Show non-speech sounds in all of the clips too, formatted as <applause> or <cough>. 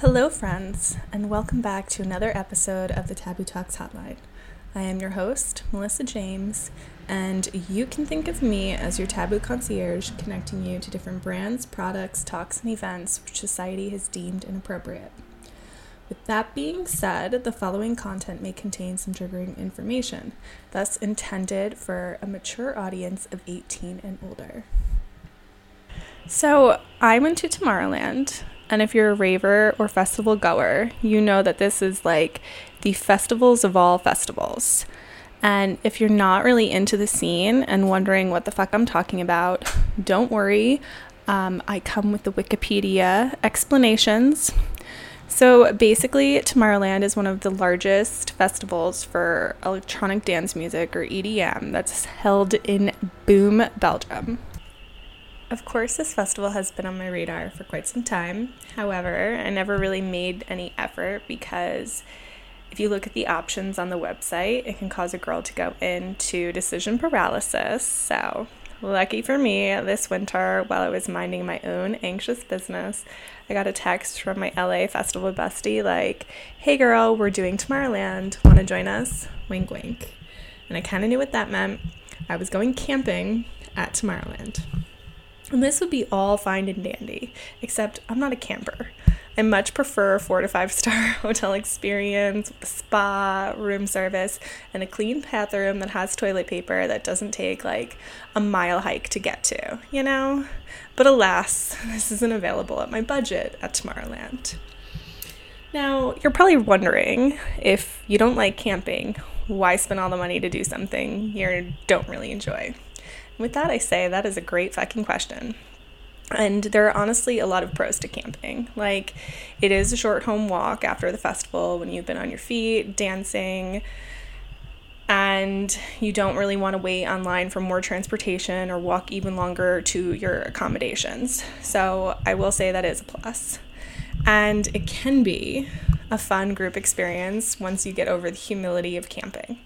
Hello, friends, and welcome back to another episode of the Taboo Talks Hotline. I am your host, Melissa James, and you can think of me as your taboo concierge, connecting you to different brands, products, talks, and events which society has deemed inappropriate. With that being said, the following content may contain some triggering information, thus intended for a mature audience of 18 and older. So, I went to Tomorrowland and if you're a raver or festival goer, you know that this is like the festivals of all festivals. And if you're not really into the scene and wondering what the fuck I'm talking about, don't worry. Um, I come with the Wikipedia explanations. So basically, Tomorrowland is one of the largest festivals for electronic dance music or EDM that's held in Boom, Belgium. Of course, this festival has been on my radar for quite some time. However, I never really made any effort because if you look at the options on the website, it can cause a girl to go into decision paralysis. So, lucky for me, this winter, while I was minding my own anxious business, I got a text from my LA festival bestie like, hey girl, we're doing Tomorrowland. Want to join us? Wink, wink. And I kind of knew what that meant. I was going camping at Tomorrowland. And this would be all fine and dandy, except I'm not a camper. I much prefer a four to five star <laughs> hotel experience spa, room service, and a clean bathroom that has toilet paper that doesn't take like a mile hike to get to, you know? But alas, <laughs> this isn't available at my budget at Tomorrowland. Now, you're probably wondering if you don't like camping, why spend all the money to do something you don't really enjoy? With that, I say that is a great fucking question. And there are honestly a lot of pros to camping. Like, it is a short home walk after the festival when you've been on your feet, dancing, and you don't really want to wait online for more transportation or walk even longer to your accommodations. So, I will say that is a plus. And it can be a fun group experience once you get over the humility of camping.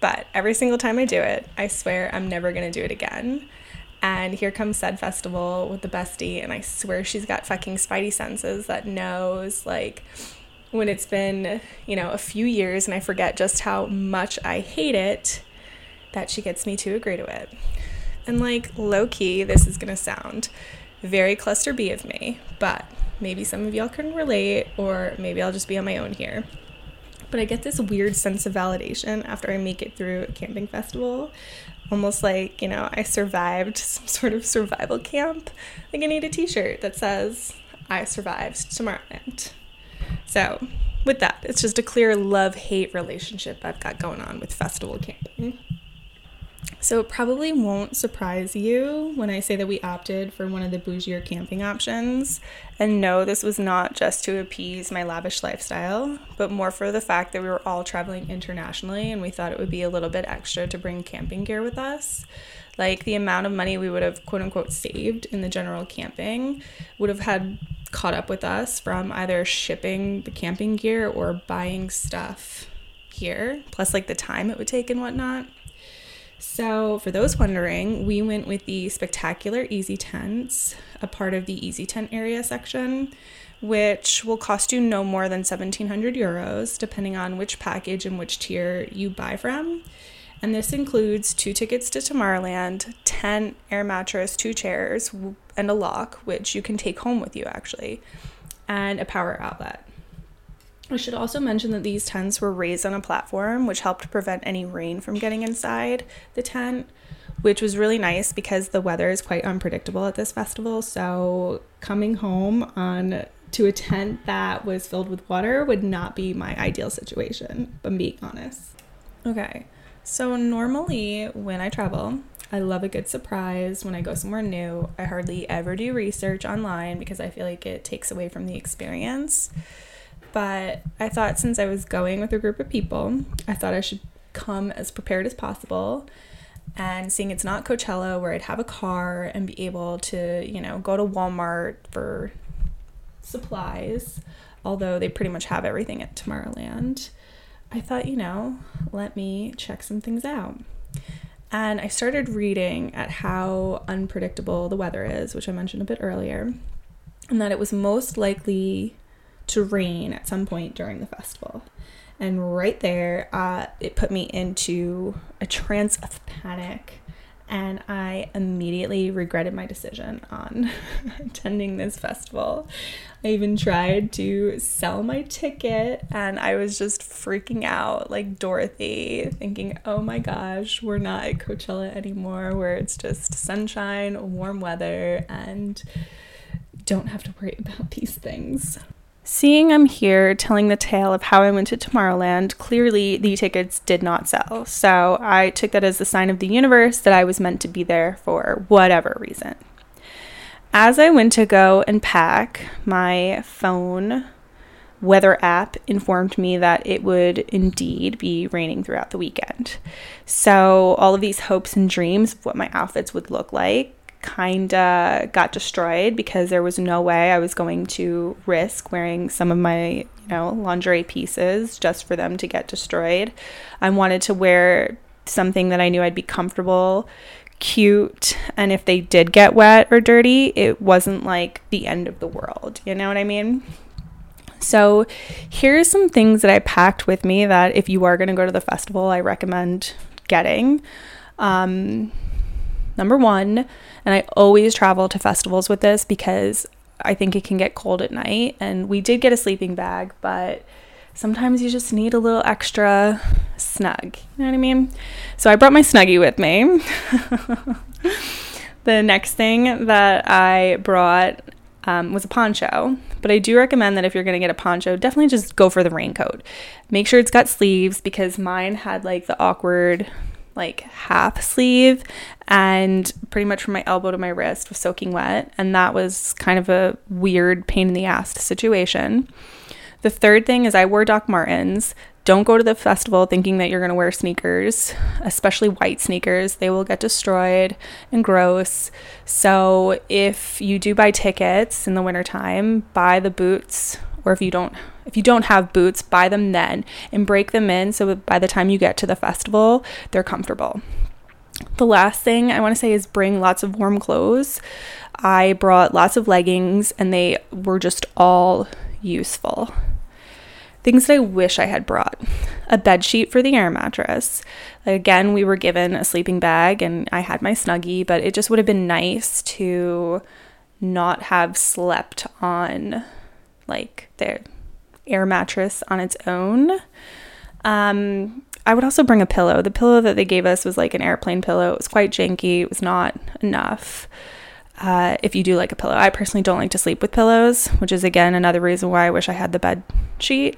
But every single time I do it, I swear I'm never to do it again. And here comes said festival with the bestie, and I swear she's got fucking spidey senses that knows like when it's been, you know, a few years and I forget just how much I hate it, that she gets me to agree to it. And like low key, this is gonna sound very cluster B of me, but maybe some of y'all can relate, or maybe I'll just be on my own here but I get this weird sense of validation after I make it through a camping festival. Almost like, you know, I survived <laughs> some sort of survival camp. Like, I need a t shirt that says, I survived Tomorrowland. So, with that, it's just a clear love hate relationship I've got going on with festival camping. So it probably won't surprise you when I say that we opted for one of the bougier camping options. And no, this was not just to appease my lavish lifestyle, but more for the fact that we were all traveling internationally and we thought it would be a little bit extra to bring camping gear with us. Like the amount of money we would have quote unquote saved in the general camping would have had caught up with us from either shipping the camping gear or buying stuff here, plus like the time it would take and whatnot. So, for those wondering, we went with the spectacular Easy Tents, a part of the Easy Tent area section, which will cost you no more than 1700 euros, depending on which package and which tier you buy from. And this includes two tickets to Tomorrowland, 10 air mattress, two chairs, and a lock, which you can take home with you actually, and a power outlet. I should also mention that these tents were raised on a platform, which helped prevent any rain from getting inside the tent, which was really nice because the weather is quite unpredictable at this festival. So, coming home on to a tent that was filled with water would not be my ideal situation, but being honest. Okay, so normally when I travel, I love a good surprise when I go somewhere new. I hardly ever do research online because I feel like it takes away from the experience. But I thought since I was going with a group of people, I thought I should come as prepared as possible. And seeing it's not Coachella where I'd have a car and be able to, you know, go to Walmart for supplies, although they pretty much have everything at Tomorrowland, I thought, you know, let me check some things out. And I started reading at how unpredictable the weather is, which I mentioned a bit earlier, and that it was most likely to rain at some point during the festival. And right there, uh, it put me into a trance of panic. And I immediately regretted my decision on <laughs> attending this festival. I even tried to sell my ticket and I was just freaking out like Dorothy, thinking, oh my gosh, we're not at Coachella anymore, where it's just sunshine, warm weather, and don't have to worry <laughs> about these things. Seeing I'm here telling the tale of how I went to Tomorrowland, clearly the tickets did not sell. So I took that as a sign of the universe that I was meant to be there for whatever reason. As I went to go and pack, my phone weather app informed me that it would indeed be raining throughout the weekend. So all of these hopes and dreams of what my outfits would look like kind of got destroyed because there was no way I was going to risk wearing some of my, you know, lingerie pieces just for them to get destroyed. I wanted to wear something that I knew I'd be comfortable, cute, and if they did get wet or dirty, it wasn't like the end of the world. You know what I mean? So, here's some things that I packed with me that if you are going to go to the festival, I recommend getting. Um, number one, and I always travel to festivals with this because I think it can get cold at night. And we did get a sleeping bag, but sometimes you just need a little extra snug. You know what I mean? So I brought my snuggie with me. <laughs> the next thing that I brought um, was a poncho. But I do recommend that if you're going to get a poncho, definitely just go for the raincoat. Make sure it's got sleeves because mine had like the awkward like half sleeve and pretty much from my elbow to my wrist was soaking wet and that was kind of a weird pain in the ass situation. The third thing is I wore Doc Martens. Don't go to the festival thinking that you're going to wear sneakers, especially white sneakers. They will get destroyed and gross. So, if you do buy tickets in the wintertime, buy the boots or if you don't if you don't have boots, buy them then and break them in so by the time you get to the festival, they're comfortable. The last thing I want to say is bring lots of warm clothes. I brought lots of leggings and they were just all useful. Things that I wish I had brought a bed sheet for the air mattress. Again, we were given a sleeping bag and I had my snuggie, but it just would have been nice to not have slept on like the air mattress on its own. Um, I would also bring a pillow. The pillow that they gave us was like an airplane pillow. It was quite janky. It was not enough. Uh, if you do like a pillow, I personally don't like to sleep with pillows, which is again another reason why I wish I had the bed sheet.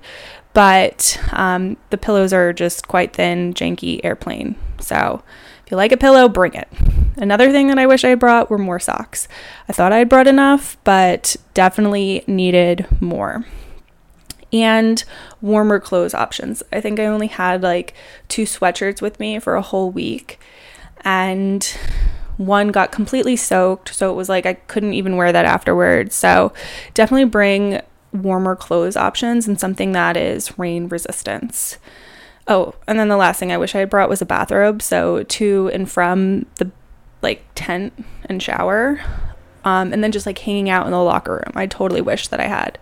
But um, the pillows are just quite thin, janky airplane. So if you like a pillow, bring it. Another thing that I wish I brought were more socks. I thought I had brought enough, but definitely needed more. And warmer clothes options. I think I only had like two sweatshirts with me for a whole week. And one got completely soaked, so it was like I couldn't even wear that afterwards. So definitely bring warmer clothes options and something that is rain resistance. Oh, and then the last thing I wish I had brought was a bathrobe. So to and from the like tent and shower, um, and then just like hanging out in the locker room. I totally wish that I had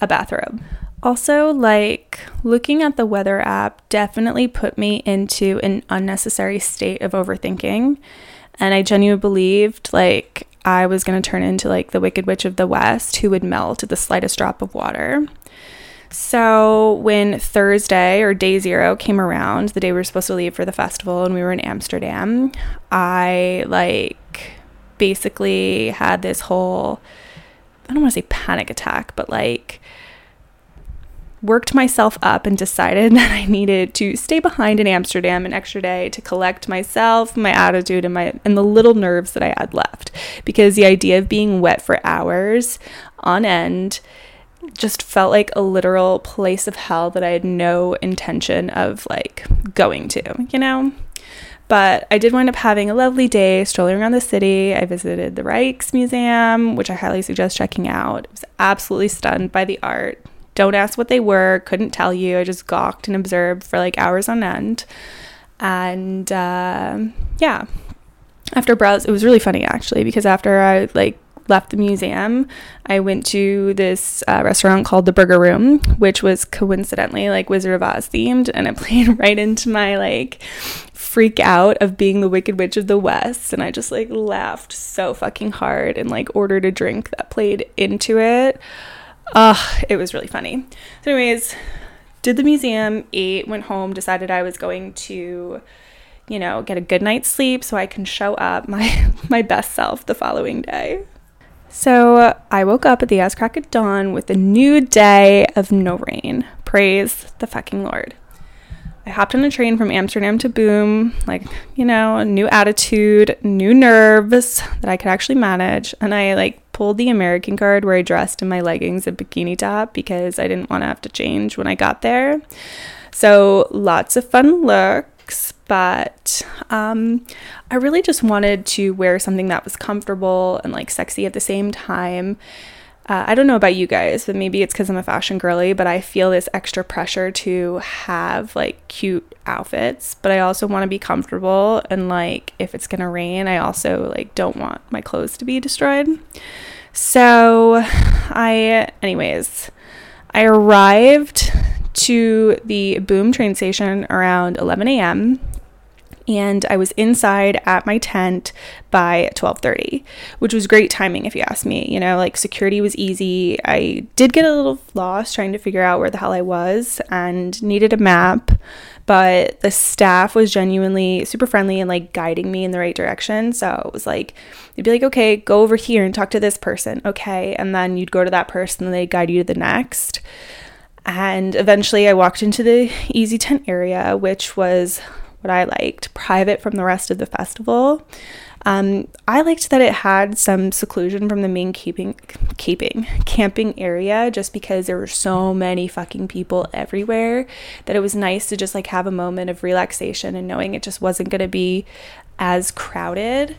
a bathrobe. Also, like looking at the weather app definitely put me into an unnecessary state of overthinking. And I genuinely believed like I was going to turn into like the Wicked Witch of the West who would melt at the slightest drop of water. So, when Thursday or day zero came around, the day we were supposed to leave for the festival and we were in Amsterdam, I like basically had this whole, I don't want to say panic attack, but like worked myself up and decided <laughs> that I needed to stay behind in Amsterdam an extra day to collect myself, my attitude, and my and the little nerves that I had left. Because the idea of being wet for hours on end just felt like a literal place of hell that I had no intention of like going to, you know? But I did wind up having a lovely day strolling around the city. I visited the Rijksmuseum, which I highly suggest checking out. I was absolutely stunned by the art. Don't ask what they were, couldn't tell you. I just gawked and observed for like hours on end. And uh, yeah, after browse, it was really funny actually because after I like left the museum, I went to this uh, restaurant called the Burger Room, which was coincidentally like Wizard of Oz themed, and it <laughs> played right into my like freak out of being the Wicked Witch of the West. And I just like laughed so fucking hard and like ordered a drink that played into it. Ugh, it was really funny. So, anyways, did the museum, ate, went home, decided I was going to you know, get a good night's sleep so I can show up <laughs> my my best self the following day. So I woke up at the ass crack of dawn with a new day of no rain. Praise the fucking Lord. I hopped on a train from Amsterdam to Boom, like, you know, a new attitude, new nerves that I could actually manage. And I like pulled the American card where I dressed in my leggings and bikini top because I didn't want to have to change when I got there. So lots of fun looks but um, I really just wanted to wear something that was comfortable and like sexy at the same time. Uh, I don't know about you guys, but maybe it's because I'm a fashion girly, but I feel this extra pressure to have like cute outfits, but I also want to be comfortable. And like, if it's gonna rain, I also like don't want my clothes to be destroyed. So, I, anyways, I arrived to the Boom train station around 11 a.m. and I was inside at my tent by 12:30, which was great timing if you ask me. You know, like security was easy. I did get a little lost trying to figure out where the hell I was and needed a map, but the staff was genuinely super friendly and like guiding me in the right direction. So it was like they'd be like, "Okay, go over here and talk to this person." Okay, and then you'd go to that person and they'd guide you to the next. And eventually I walked into the easy tent area, which was what I liked, private from the rest of the festival. Um, I liked that it had some seclusion from the main keeping, keeping, camping area just because there were so many fucking people everywhere that it was nice to just like have a moment of relaxation and knowing it just wasn't to be as crowded.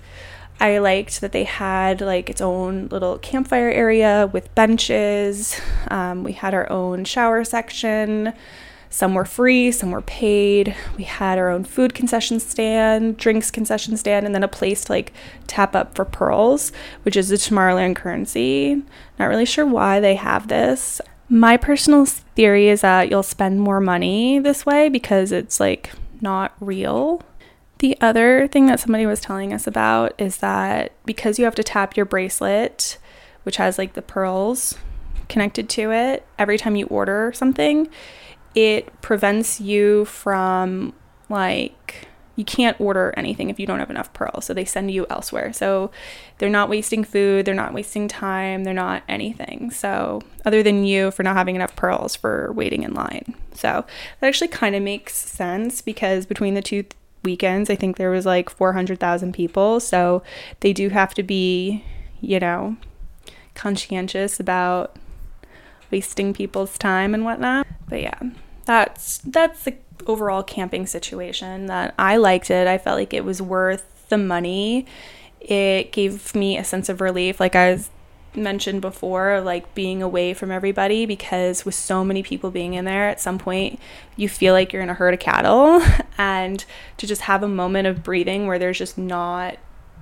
I liked that they had like its own little campfire area with benches. Um, we had our own shower section. Some were free, some were paid. We had our own food concession stand, drinks concession stand, and then a place to like tap up for pearls, which is the Tomorrowland currency. Not really sure why they have this. My personal theory is that you'll spend more money this way because it's like not real. The other thing that somebody was telling us about is that because you have to tap your bracelet, which has like the pearls connected to it, every time you order something, it prevents you from like you can't order anything if you don't have enough pearls. So they send you elsewhere. So they're not wasting food, they're not wasting time, they're not anything. So other than you for not having enough pearls for waiting in line. So that actually kind of makes sense because between the two weekends. I think there was like 400,000 people. So they do have to be, you know, conscientious about wasting people's time and whatnot. But yeah, that's that's the overall camping situation that I liked it. I felt like it was worth the money. It gave me a sense of relief. Like I mentioned before, like being away from everybody because with so many people being in there, at some point you feel like you're in a herd of cattle. <laughs> And to just have a moment of breathing where there's just not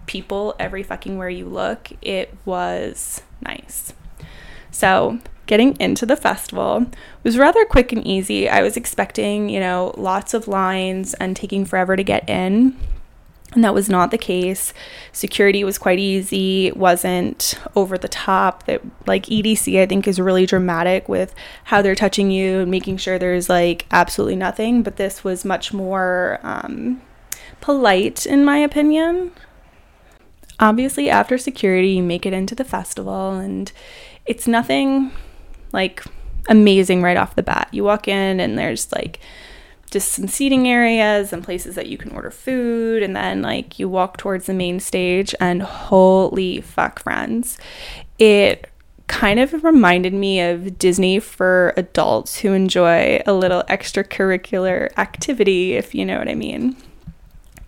people every fucking where you look, it was nice. So, getting into the festival was rather quick and easy. I was expecting, you know, lots of lines and taking forever to get in. And that was not the case. Security was quite easy, it wasn't over the top. That like EDC I think is really dramatic with how they're touching you and making sure there's like absolutely nothing, but this was much more um, polite in my opinion. Obviously, after security, you make it into the festival and it's nothing like amazing right off the bat. You walk in and there's like just some seating areas and places that you can order food and then like you walk towards the main stage and holy fuck friends it kind of reminded me of Disney for adults who enjoy a little extracurricular activity if you know what I mean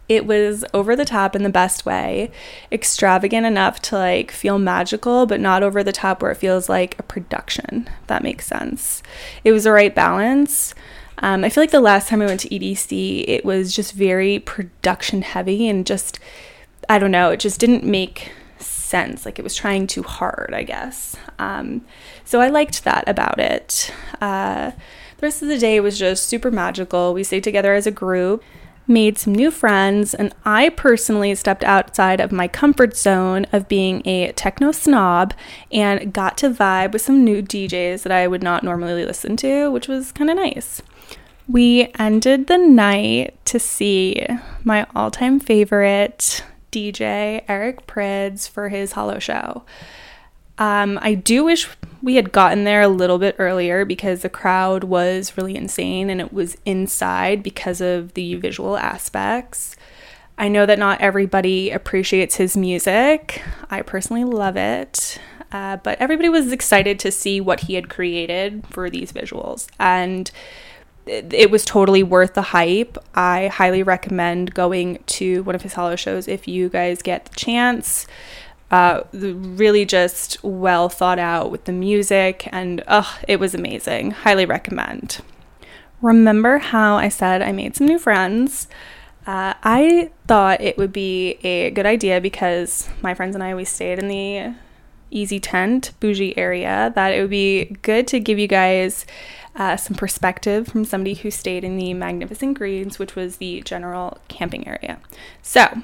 it was over the top in the best way, extravagant enough to like feel magical, but not over the top where it feels like a production. that makes sense. It was the right balance. Um, I feel like the last time I went to EDC, it was just very production heavy and just, I don't know, it just didn't make sense. Like it was trying too hard, I guess. Um, so I liked that about it. Uh, the rest of the day was just super magical. We stayed together as a group, made some new friends, and I personally stepped outside of my comfort zone of being a techno snob and got to vibe with some new DJs that I would not normally listen to, which was kind of nice. We ended the night to see my all time favorite DJ, Eric Prydz, for his HOLO Show. Um, I do wish we had gotten there a little bit earlier because the crowd was really insane and it was inside because of the visual aspects. I know that not everybody appreciates his music. I personally love it. Uh, but everybody was excited to see what he had created for these visuals. And it was totally worth the hype. I highly recommend going to one of his HOLO shows if you guys get the chance. Uh, really just well thought out with the music, and it was amazing. Highly recommend. Remember how I said I made some new friends? Uh, I thought it would be a good idea because my friends and I we stayed in the easy tent bougie area that it would be good to give you guys uh, some perspective from somebody who stayed in the Magnificent Greens, which was the general camping area. So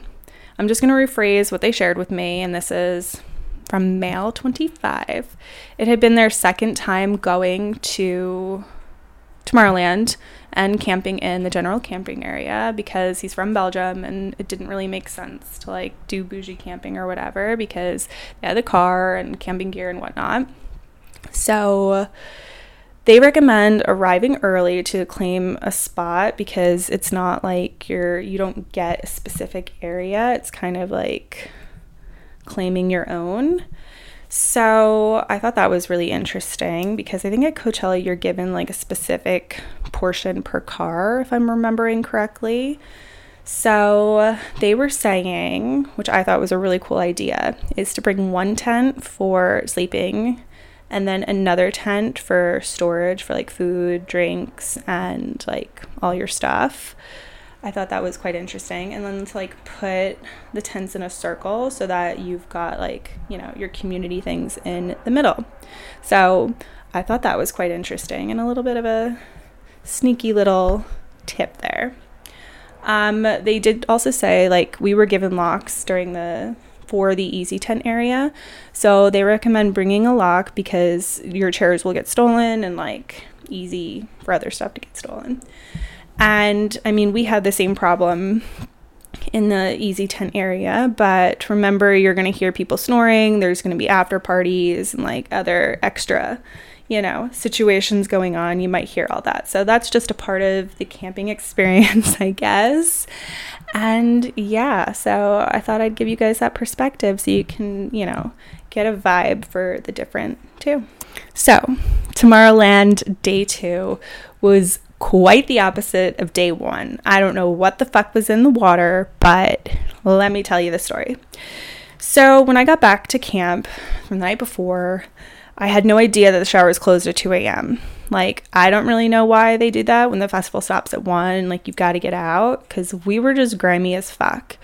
I'm just going to rephrase what they shared with me, and this is from male 25. It had been their second time going to Tomorrowland and camping in the general camping area because he's from Belgium and it didn't really make sense to like do bougie camping or whatever because they had the car and camping gear and whatnot. So they recommend arriving early to claim a spot because it's not like you're you don't get a specific area. It's kind of like claiming your own. So I thought that was really interesting because I think at Coachella you're given like a specific portion per car, if I'm remembering correctly. So they were saying, which I thought was a really cool idea, is to bring one tent for sleeping and then another tent for storage for like food, drinks, and like all your stuff. I thought that was quite interesting. And then to like put the tents in a circle so that you've got like, you know, your community things in the middle. So I thought that was quite interesting and a little bit of a sneaky little tip there. Um, they did also say like we were given locks during the for the easy tent area. So they recommend bringing a lock because your chairs will get stolen and like easy for other stuff to get stolen. And I mean, we had the same problem in the easy tent area, but remember you're going to hear people snoring, there's going to be after parties and like other extra you know, situations going on, you might hear all that. So that's just a part of the camping <laughs> experience, I guess. And yeah, so I thought I'd give you guys that perspective so you can, you know, get a vibe for the different too. So, Tomorrowland day two was quite the opposite of day one. I don't know what the fuck was in the water, but let me tell you the story. So, when I got back to camp from the night before, I had no idea that the showers closed at 2 a.m. Like, I don't really know why they do that when the festival stops at 1. Like, you've got to get out because we were just grimy as fuck.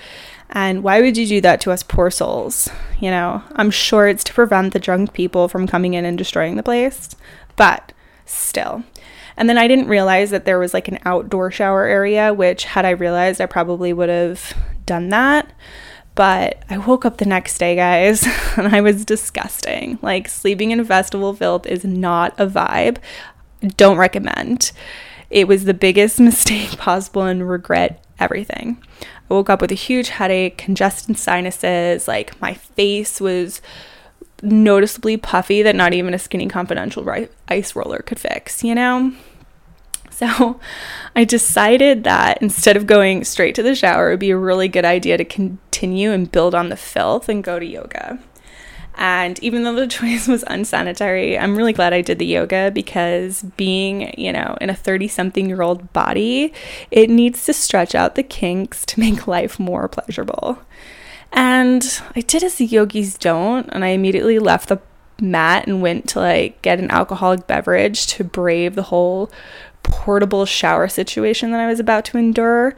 And why would you do that to us poor souls? You know, I'm sure it's to prevent the drunk people from coming in and destroying the place, but still. And then I didn't realize that there was like an outdoor shower area, which, had I realized, I probably would have done that. But I woke up the next day, guys, <laughs> and I was disgusting. Like, sleeping in festival filth is not a vibe. Don't recommend. It was the biggest <laughs> mistake possible and regret everything. I woke up with a huge headache, congested sinuses, like, my face was noticeably puffy that not even a skinny confidential ice roller could fix, you know? So I decided that instead of going straight to the shower, it would be a really good idea to continue and build on the filth and go to yoga. And even though the <laughs> choice was unsanitary, I'm really glad I did the yoga because being, you know, in a 30 something year old body, it needs to stretch out the kinks to make life more pleasurable. And I did as the yogis don't, and I immediately left the mat and went to like get an alcoholic beverage to brave the whole portable shower situation that I was about to endure,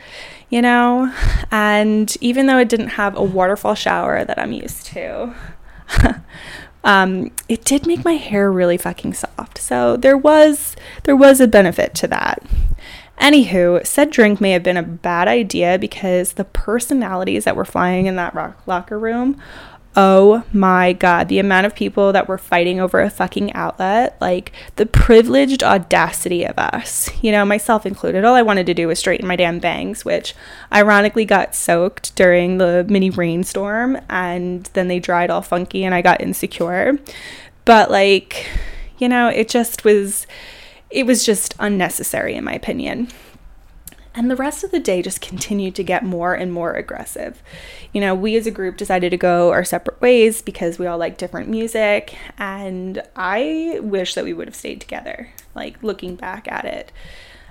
you know? And even though it didn't have a waterfall shower that I'm used to, <laughs> um, it did make my hair really fucking soft. So there was there was a benefit to that. Anywho, said drink may have been a bad idea because the personalities that were flying in that rock locker room Oh my god, the amount of people that were fighting over a fucking outlet, like the privileged audacity of us, you know, myself included. All I wanted to do was straighten my damn bangs, which ironically got soaked during the mini rainstorm and then they dried all funky and I got insecure. But like, you know, it just was it was just unnecessary in my opinion. And the rest of the day just continued to get more and more aggressive. You know, we as a group decided to go our separate ways because we all like different music. And I wish that we would have stayed together, like looking back at it.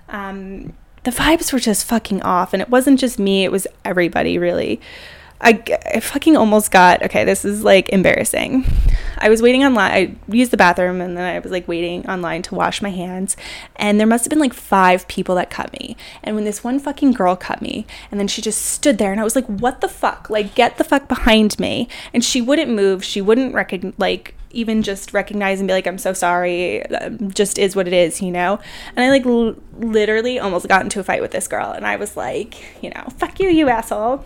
Um, the vibes were just fucking off. And it wasn't just me, it was everybody, really. I, I fucking almost got okay this is like embarrassing i was waiting online i used the bathroom and then i was like waiting online to wash my hands. And there must have been like five people that cut me. And when this one fucking girl cut me and then she just stood there and i was like what the fuck? Like get the fuck behind me. And she wouldn't move. She wouldn't recognize like even just recognize and be like i'm so sorry. Um, just is what it is you know? And i like l- literally almost got into a fight with this girl. And i was like you know fuck you you asshole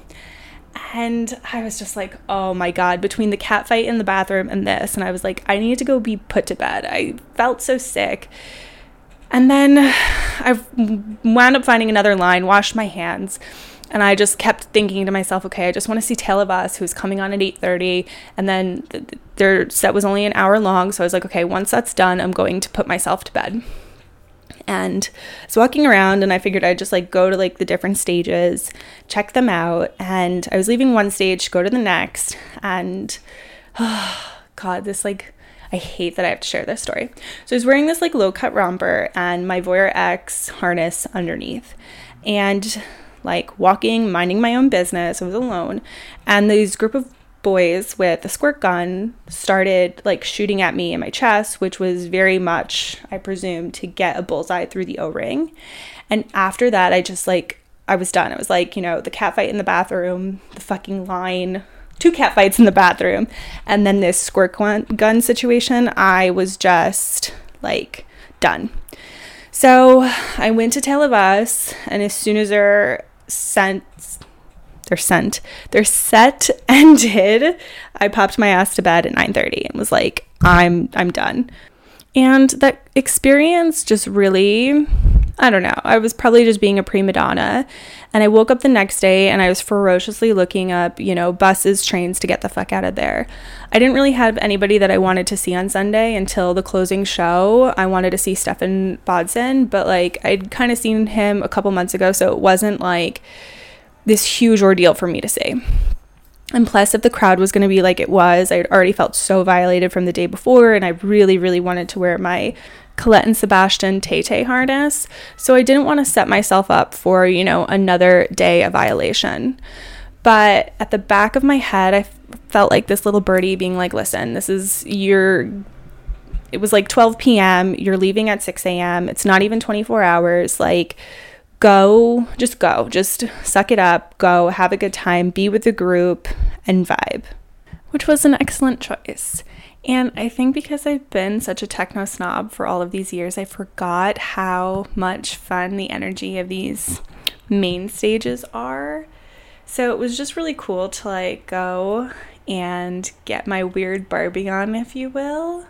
and I was just like, oh my God, between the cat fight in the bathroom and this. And I was like, I need to go be put to bed. I felt so sick. And then <sighs> I wound up finding another line, washed my hands. And I just kept thinking to myself, okay, I just want to see Tale Of Us, who's coming on at 8.30. And then their set was only an hour long. So I was like, okay, once that's done, I'm going to put myself to bed and I was walking around and I figured I'd just like go to like the different stages, check them out. And I was leaving one stage, go to the next, and oh, <sighs> God, this like I hate that I have to share this story. So I was wearing this like low cut romper and my Voyeur X harness underneath. And like walking, minding my own business. I was alone. And these group of boys with a squirt gun started like shooting at me in my chest, which was very much, I presume, to get a bullseye through the O ring. And after that, I just like, I was done. It was like, you know, the cat fight in the bathroom, the fucking line, two cat fights in the bathroom, and then this squirt gun situation. I was just like done. So I went to Tale Of Us, and as soon as they're sent their scent, their set <laughs> ended, I popped my ass to bed at 9:30 and was like, I'm I'm done. And that experience just really I don't know. I was probably just being a prima donna. And I woke up the next day and I was ferociously looking up, you know, buses, trains to get the fuck out of there. I didn't really have anybody that I wanted to see on Sunday until the closing show. I wanted to see Stephan Bodzin, but like I'd kind of seen him a couple months ago, so it wasn't like this huge ordeal for me to say. And plus, if the crowd was going to be like it was, I had already felt so violated from the day before, and I really, really wanted to wear my Colette and Sebastian Tay Tay harness. So I didn't want to set myself up for, you know, another day of violation. But at the back of my head, I felt like this little birdie being like, listen, this is your. It was like 12 p.m. You're leaving at 6 a.m. It's not even 24 hours. Like, go, just go, just suck it up, go, have a good time, be with the group, and vibe, which was an excellent choice. And I think because I've been such a techno snob for all of these years, I forgot how much fun the energy of these main stages are. So it was just really cool to like go and get my weird Barbie on, if you will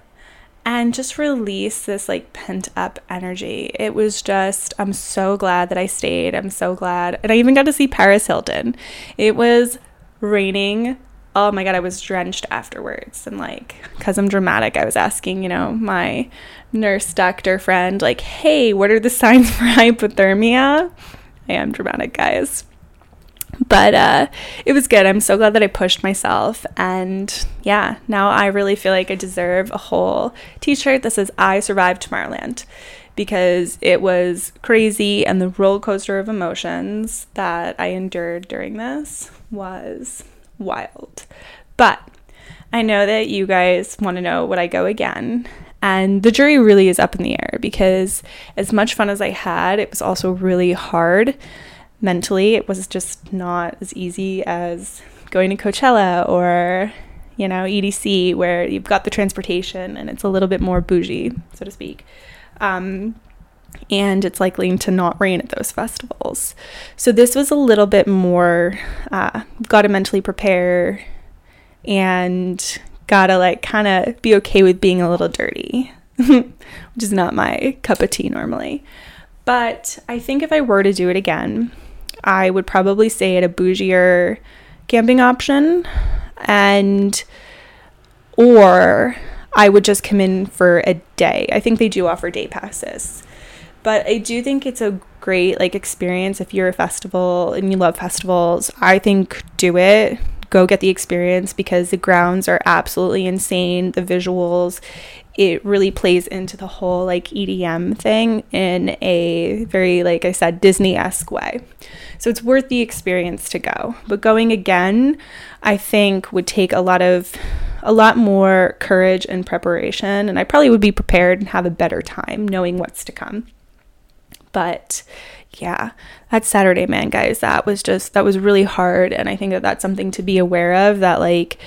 and just release this like pent up energy. It was just, I'm so glad that I stayed. I'm so glad. And I even got to see Paris Hilton. It was raining. Oh my God, I was drenched afterwards. And like, because I'm dramatic, I was asking, you know, my nurse doctor friend, like, hey, what are the <laughs> signs for hypothermia? I am dramatic, guys but uh, it was good. I'm so glad that I pushed myself. And yeah, now I really feel like I deserve a whole t shirt that says I survived Tomorrowland because it was crazy and the roller coaster of emotions that I endured during this was wild. But I know that you guys want to know would I go again? And the jury really is up in the air because as much fun as I had, it was also really hard mentally it was just not as easy as going to Coachella or you know, EDC, where you've got the transportation and it's a little bit more bougie, so to speak. Um, and it's likely to not rain at those festivals. So this was a little bit more, uh, got to mentally prepare and gotta like kind of be okay with being a little dirty, <laughs> which is not my cup of tea normally. But I think if I were to do it again, I would probably say at a bougier camping option and or I would just come in for a day. I think they do offer day passes. But I do think it's a great like experience if you're a festival and you love festivals. I think do it. Go get the experience because the grounds are absolutely insane. The visuals, it really plays into the whole like EDM thing in a very, like I said, Disney esque way. So it's worth the experience to go. But going again, I think would take a lot of a lot more courage and preparation and I probably would be prepared and have a better time knowing what's to come. But yeah, that Saturday, man, guys, that was just that was really hard and I think that that's something to be aware of that like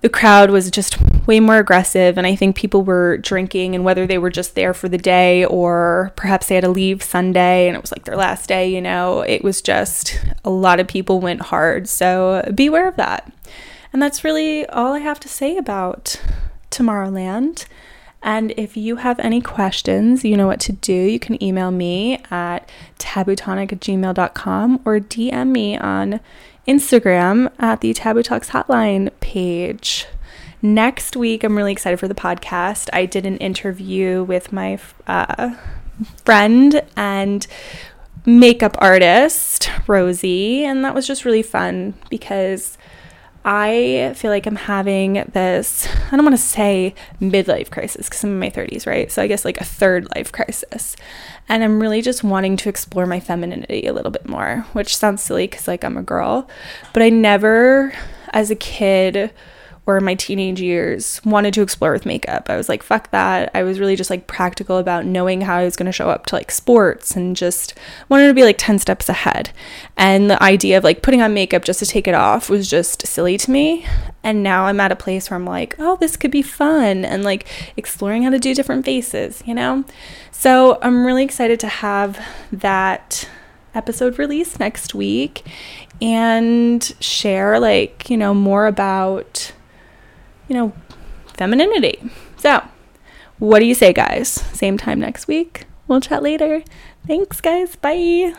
the crowd was just way more aggressive and i think people were drinking and whether they were just there for the day or perhaps they had to leave sunday and it was like their last day you know it was just a lot of people went hard. So beware of that. And that's really all i have to say about tomorrowland. And if you have any questions, you know what to do. You can email me at tabutonic or DM me on Instagram at the Taboo Talks Hotline page. Next week, I'm really excited for the podcast. I did an interview with my uh, friend and makeup artist, Rosie, and that was just really fun because I feel like I'm having this, I don't want to say midlife crisis because I'm in my 30s, right? So I guess like a third life crisis. And I'm really just wanting to explore my femininity a little bit more, which sounds silly because like I'm a girl. But I never, as a kid, or in my teenage years wanted to explore with makeup. I was like, fuck that. I was really just like practical about knowing how I was going to show up to like sports and just wanted to be like 10 steps ahead. And the idea of like putting on makeup just to take it off was just silly to me. And now I'm at a place where I'm like, oh, this could be fun and like exploring how to do different faces, you know? So I'm really excited to have that episode released next week and share like, you know, more about you know, femininity. So, what do you say, guys? Same time next week. We'll chat later. Thanks, guys. Bye.